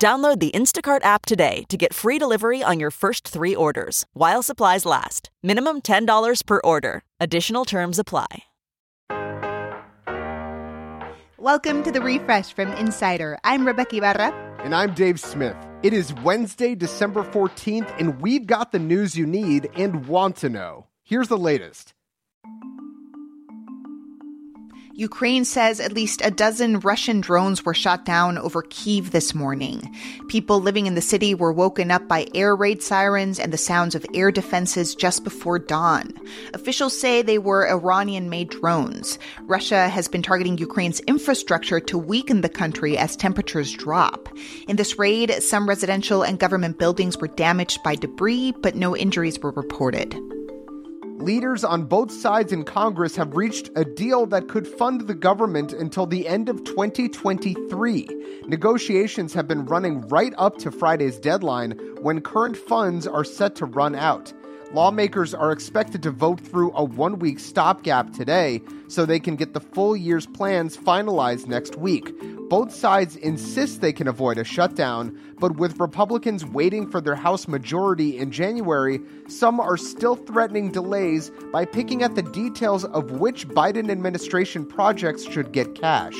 Download the Instacart app today to get free delivery on your first three orders while supplies last. Minimum $10 per order. Additional terms apply. Welcome to the refresh from Insider. I'm Rebeca Ibarra. And I'm Dave Smith. It is Wednesday, December 14th, and we've got the news you need and want to know. Here's the latest. Ukraine says at least a dozen Russian drones were shot down over Kyiv this morning. People living in the city were woken up by air raid sirens and the sounds of air defenses just before dawn. Officials say they were Iranian made drones. Russia has been targeting Ukraine's infrastructure to weaken the country as temperatures drop. In this raid, some residential and government buildings were damaged by debris, but no injuries were reported leaders on both sides in Congress have reached a deal that could fund the government until the end of 2023. Negotiations have been running right up to Friday's deadline when current funds are set to run out. Lawmakers are expected to vote through a one week stopgap today so they can get the full year's plans finalized next week. Both sides insist they can avoid a shutdown, but with Republicans waiting for their House majority in January, some are still threatening delays by picking at the details of which Biden administration projects should get cash.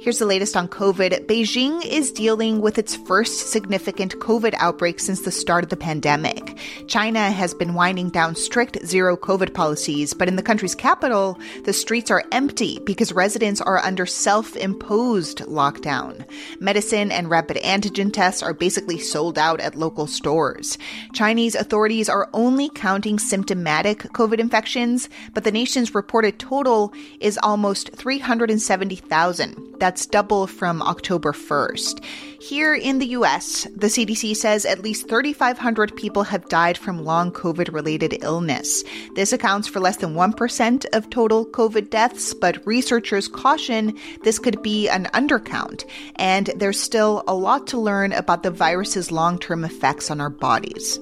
Here's the latest on COVID. Beijing is dealing with its first significant COVID outbreak since the start of the pandemic. China has been winding down strict zero COVID policies, but in the country's capital, the streets are empty because residents are under self imposed lockdown. Medicine and rapid antigen tests are basically sold out at local stores. Chinese authorities are only counting symptomatic COVID infections, but the nation's reported total is almost 370,000. That's double from October 1st. Here in the US, the CDC says at least 3,500 people have died from long COVID related illness. This accounts for less than 1% of total COVID deaths, but researchers caution this could be an undercount, and there's still a lot to learn about the virus's long term effects on our bodies.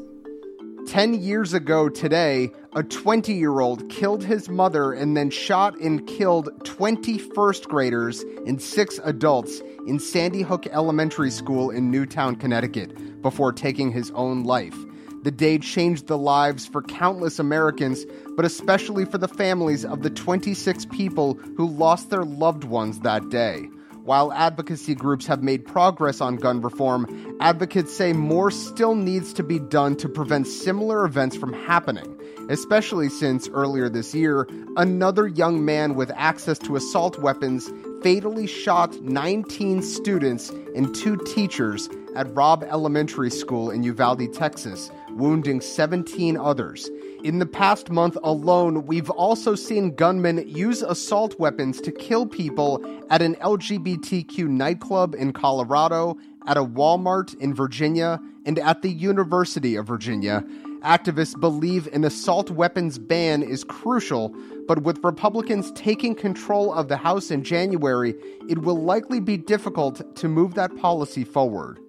10 years ago today, a 20 year old killed his mother and then shot and killed 20 first graders and six adults in Sandy Hook Elementary School in Newtown, Connecticut, before taking his own life. The day changed the lives for countless Americans, but especially for the families of the 26 people who lost their loved ones that day. While advocacy groups have made progress on gun reform, advocates say more still needs to be done to prevent similar events from happening, especially since earlier this year, another young man with access to assault weapons fatally shot 19 students and two teachers at Robb Elementary School in Uvalde, Texas, wounding 17 others. In the past month alone, we've also seen gunmen use assault weapons to kill people at an LGBTQ nightclub in Colorado, at a Walmart in Virginia, and at the University of Virginia. Activists believe an assault weapons ban is crucial, but with Republicans taking control of the House in January, it will likely be difficult to move that policy forward.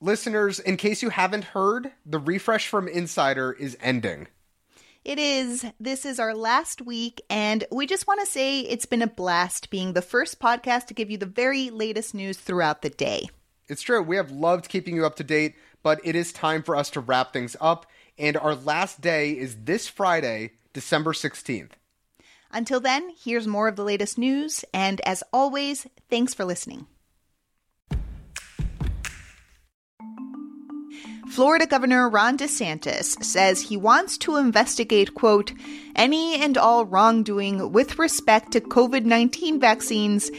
Listeners, in case you haven't heard, the refresh from Insider is ending. It is. This is our last week, and we just want to say it's been a blast being the first podcast to give you the very latest news throughout the day. It's true. We have loved keeping you up to date, but it is time for us to wrap things up, and our last day is this Friday, December 16th. Until then, here's more of the latest news, and as always, thanks for listening. Florida Governor Ron DeSantis says he wants to investigate, quote, any and all wrongdoing with respect to COVID 19 vaccines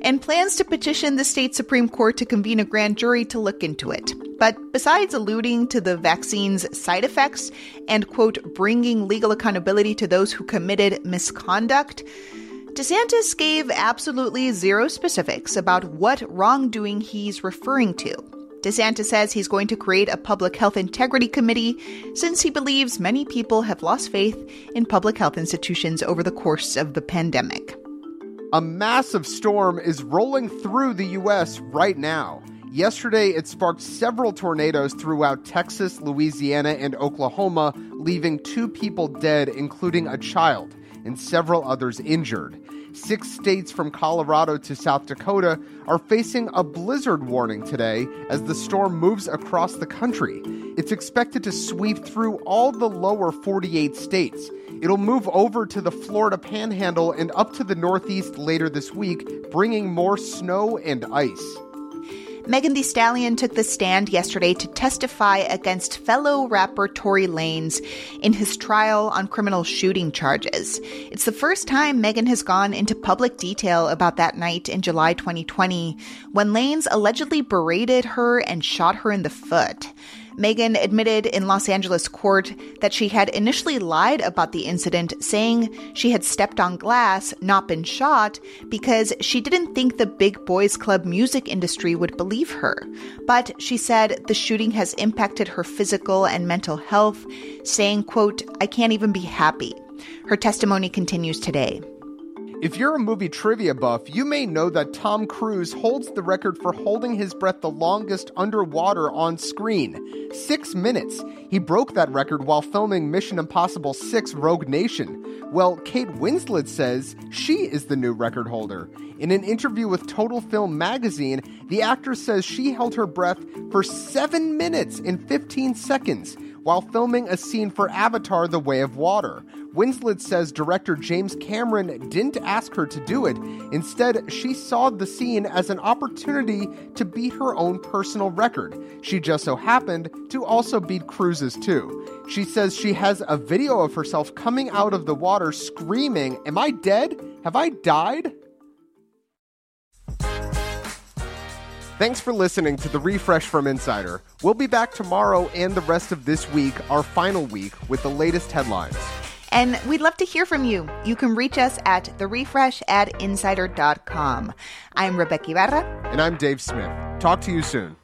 and plans to petition the state Supreme Court to convene a grand jury to look into it. But besides alluding to the vaccine's side effects and, quote, bringing legal accountability to those who committed misconduct, DeSantis gave absolutely zero specifics about what wrongdoing he's referring to. DeSantis says he's going to create a public health integrity committee since he believes many people have lost faith in public health institutions over the course of the pandemic. A massive storm is rolling through the U.S. right now. Yesterday, it sparked several tornadoes throughout Texas, Louisiana, and Oklahoma, leaving two people dead, including a child, and several others injured. Six states from Colorado to South Dakota are facing a blizzard warning today as the storm moves across the country. It's expected to sweep through all the lower 48 states. It'll move over to the Florida panhandle and up to the Northeast later this week, bringing more snow and ice. Megan Thee Stallion took the stand yesterday to testify against fellow rapper Tory Lanez in his trial on criminal shooting charges. It's the first time Megan has gone into public detail about that night in July 2020 when Lanez allegedly berated her and shot her in the foot. Megan admitted in Los Angeles court that she had initially lied about the incident, saying she had stepped on glass, not been shot, because she didn't think the big boys club music industry would believe her. But she said the shooting has impacted her physical and mental health, saying, quote, I can't even be happy. Her testimony continues today. If you're a movie trivia buff, you may know that Tom Cruise holds the record for holding his breath the longest underwater on screen six minutes. He broke that record while filming Mission Impossible 6 Rogue Nation. Well, Kate Winslet says she is the new record holder. In an interview with Total Film magazine, the actress says she held her breath for seven minutes and 15 seconds while filming a scene for Avatar The Way of Water. Winslet says director James Cameron didn't ask her to do it. Instead, she saw the scene as an opportunity to beat her own personal record. She just so happened to also beat Cruise's too. She says she has a video of herself coming out of the water screaming, Am I dead? Have I died? Thanks for listening to the refresh from Insider. We'll be back tomorrow and the rest of this week, our final week, with the latest headlines. And we'd love to hear from you. You can reach us at therefresh at insider.com. I'm Rebeca Ibarra. And I'm Dave Smith. Talk to you soon.